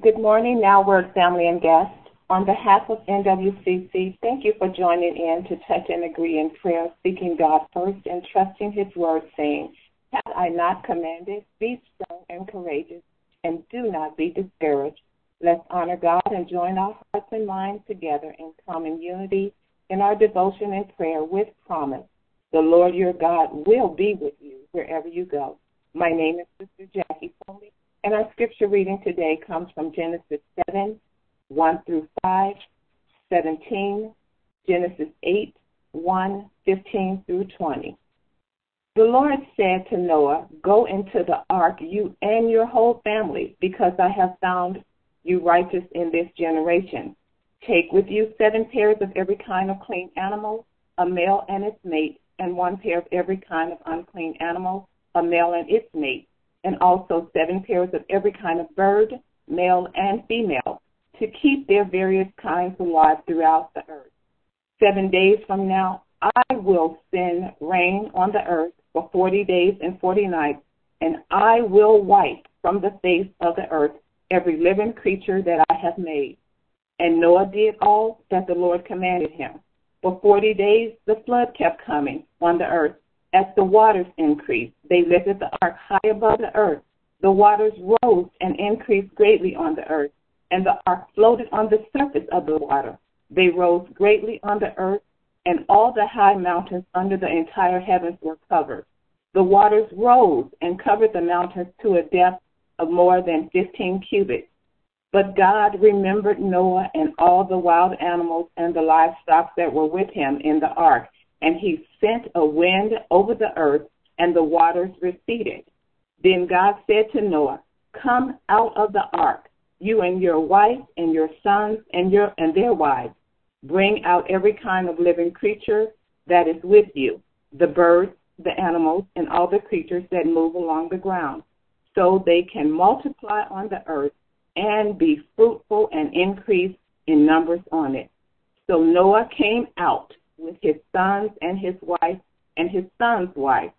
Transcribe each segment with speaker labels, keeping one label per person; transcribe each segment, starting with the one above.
Speaker 1: Good morning, Now Word family and guests. On behalf of NWCC, thank you for joining in to touch and agree in prayer, seeking God first and trusting His word, saying, Have I not commanded? Be strong and courageous, and do not be discouraged. Let's honor God and join our hearts and minds together in common unity in our devotion and prayer with promise. The Lord your God will be with you wherever you go. My name is Sister Jackie Foley, and our scripture reading today comes from Genesis 7, 1 through 5, 17, Genesis 8, 1, 15 through 20. The Lord said to Noah, Go into the ark, you and your whole family, because I have found you righteous in this generation. Take with you seven pairs of every kind of clean animal, a male and its mate, and one pair of every kind of unclean animal, a male and its mate, and also seven pairs of every kind of bird, male and female, to keep their various kinds alive throughout the earth. Seven days from now, I will send rain on the earth for forty days and forty nights, and I will wipe from the face of the earth every living creature that I have made. And Noah did all that the Lord commanded him. For forty days the flood kept coming on the earth. As the waters increased, they lifted the ark high above the earth. The waters rose and increased greatly on the earth, and the ark floated on the surface of the water. They rose greatly on the earth, and all the high mountains under the entire heavens were covered. The waters rose and covered the mountains to a depth of more than fifteen cubits. But God remembered Noah and all the wild animals and the livestock that were with him in the ark, and he sent a wind over the earth, and the waters receded. Then God said to Noah, Come out of the ark, you and your wife and your sons and your and their wives. Bring out every kind of living creature that is with you, the birds, the animals, and all the creatures that move along the ground so they can multiply on the earth and be fruitful and increase in numbers on it. So Noah came out with his sons and his wife and his son's wife,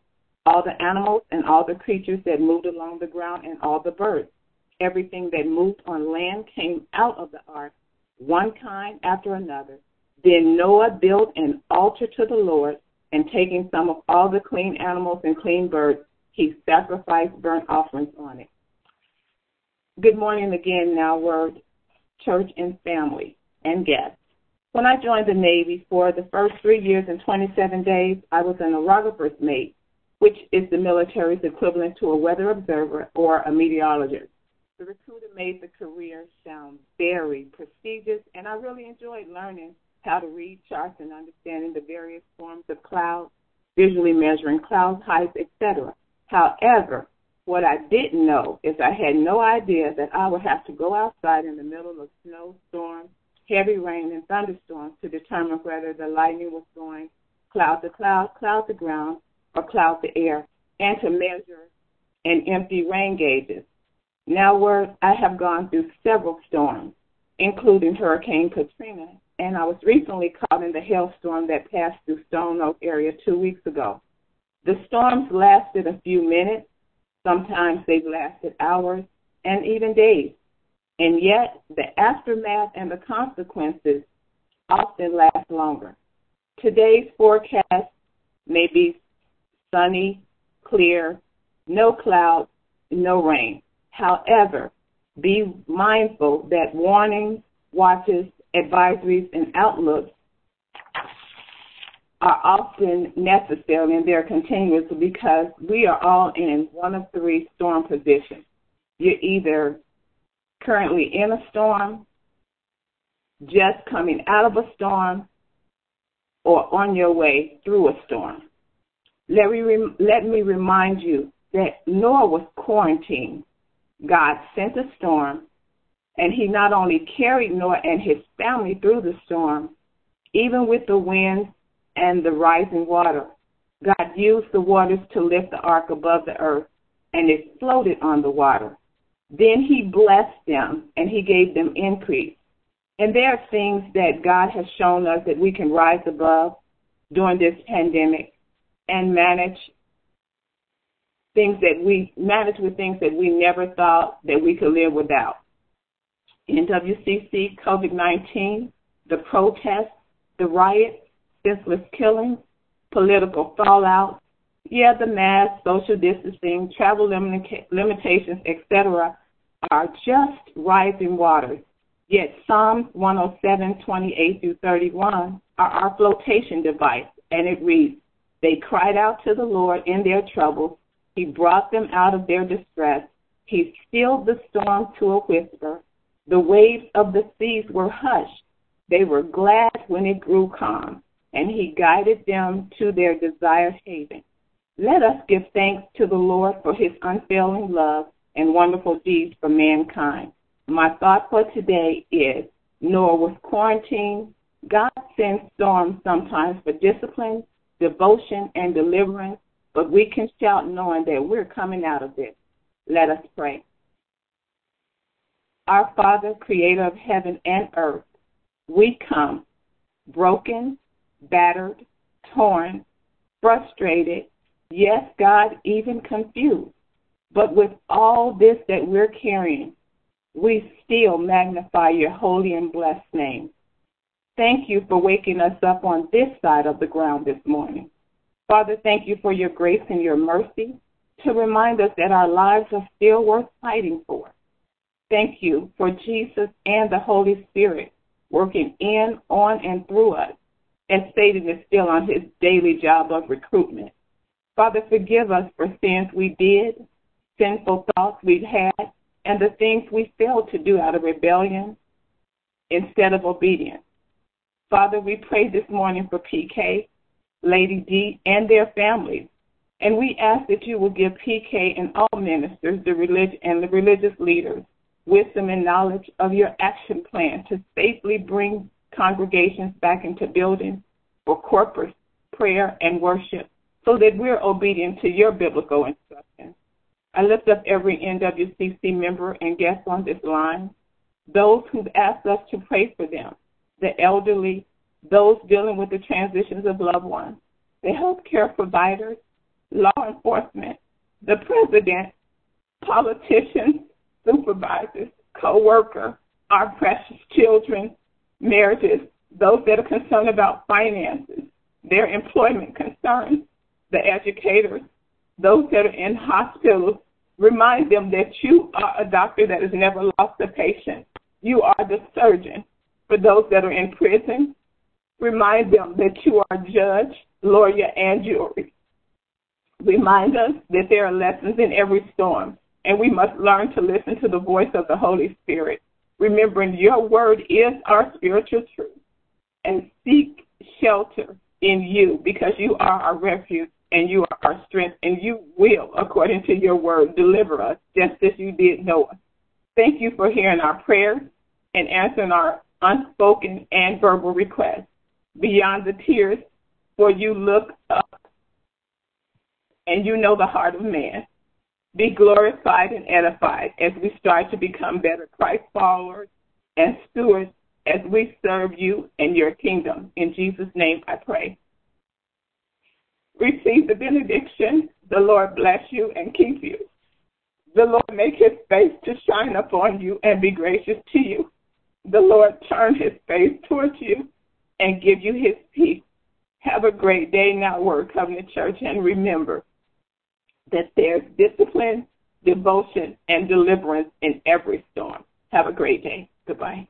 Speaker 1: all the animals and all the creatures that moved along the ground and all the birds. Everything that moved on land came out of the ark, one kind after another. Then Noah built an altar to the Lord, and taking some of all the clean animals and clean birds, he sacrificed burnt offerings on it. Good morning again, Now Word Church and family and guests. When I joined the Navy for the first three years and 27 days, I was an aerographer's mate, which is the military's equivalent to a weather observer or a meteorologist. The recruiter made the career sound very prestigious, and I really enjoyed learning how to read charts and understanding the various forms of clouds, visually measuring cloud heights, etc. However, what I didn't know is I had no idea that I would have to go outside in the middle of snowstorms, heavy rain, and thunderstorms to determine whether the lightning was going cloud to cloud, cloud to ground, or cloud to air, and to measure and empty rain gauges. Now, where I have gone through several storms, including Hurricane Katrina, and I was recently caught in the hailstorm that passed through Stone Oak area two weeks ago. The storms lasted a few minutes, sometimes they've lasted hours, and even days. And yet, the aftermath and the consequences often last longer. Today's forecast may be sunny, clear, no clouds, no rain. However, be mindful that warnings, watches, advisories, and outlooks are often necessary and they're continuous because we are all in one of three storm positions. You're either currently in a storm, just coming out of a storm, or on your way through a storm. Let me, let me remind you that Noah was quarantined. God sent a storm, and he not only carried Noah and his family through the storm, even with the winds and the rising water. God used the waters to lift the ark above the earth, and it floated on the water. Then he blessed them, and he gave them increase. And there are things that God has shown us that we can rise above during this pandemic and manage things that we manage with things that we never thought that we could live without. NWCC COVID 19, the protests, the riots, senseless killings, political fallout, yeah, the mask, social distancing, travel limitations, etc., are just rising waters. Yet Psalms 107, 28 through 31 are our flotation device, and it reads, They cried out to the Lord in their trouble. He brought them out of their distress. He stilled the storm to a whisper. The waves of the seas were hushed. They were glad when it grew calm, and he guided them to their desired haven. Let us give thanks to the Lord for his unfailing love and wonderful deeds for mankind. My thought for today is Noah was quarantine. God sends storms sometimes for discipline, devotion, and deliverance, but we can shout knowing that we're coming out of this. Let us pray. Our Father, creator of heaven and earth, we come broken, battered, torn, frustrated, yes, God, even confused. But with all this that we're carrying, we still magnify your holy and blessed name. Thank you for waking us up on this side of the ground this morning. Father, thank you for your grace and your mercy to remind us that our lives are still worth fighting for. Thank you for Jesus and the Holy Spirit working in, on, and through us as Satan is still on his daily job of recruitment. Father, forgive us for sins we did, sinful thoughts we've had, and the things we failed to do out of rebellion instead of obedience. Father, we pray this morning for PK, Lady D, and their families. And we ask that you will give PK and all ministers the relig- and the religious leaders wisdom and knowledge of your action plan to safely bring congregations back into buildings for corporate prayer and worship so that we're obedient to your biblical. I lift up every NWCC member and guest on this line, those who've asked us to pray for them, the elderly, those dealing with the transitions of loved ones, the healthcare providers, law enforcement, the president, politicians, supervisors, co-worker, our precious children, marriages, those that are concerned about finances, their employment concerns, the educators, those that are in hospitals, remind them that you are a doctor that has never lost a patient. You are the surgeon. For those that are in prison, remind them that you are judge, lawyer, and jury. Remind us that there are lessons in every storm, and we must learn to listen to the voice of the Holy Spirit, remembering your word is our spiritual truth, and seek shelter in you because you are our refuge and you are our strength, and you will, according to your word, deliver us just as you did Noah. Thank you for hearing our prayers and answering our unspoken and verbal requests. Beyond the tears, for you look up and you know the heart of man. Be glorified and edified as we strive to become better Christ followers and stewards as we serve you and your kingdom. In Jesus' name I pray receive the benediction. The Lord bless you and keep you. The Lord make his face to shine upon you and be gracious to you. The Lord turn his face towards you and give you his peace. Have a great day now, Word Covenant Church, and remember that there's discipline, devotion, and deliverance in every storm. Have a great day. Goodbye.